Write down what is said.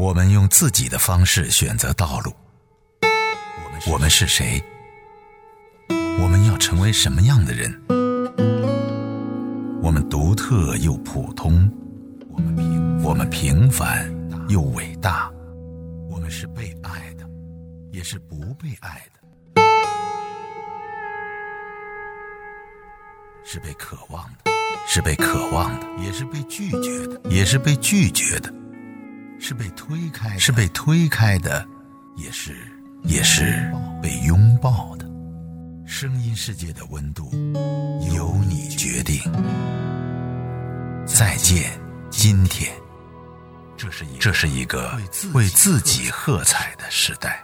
我们用自己的方式选择道路。我们是谁？我们要成为什么样的人？我们独特又普通，我们平凡又伟大。我们是被爱的，也是不被爱的，是被渴望的，是被渴望的，也是被拒绝的，也是被拒绝的，是被推开，是被推开的，也是也是被拥抱的。声音世界的温度由你决定。再见，今天。这是一这是一个为自己喝彩的时代。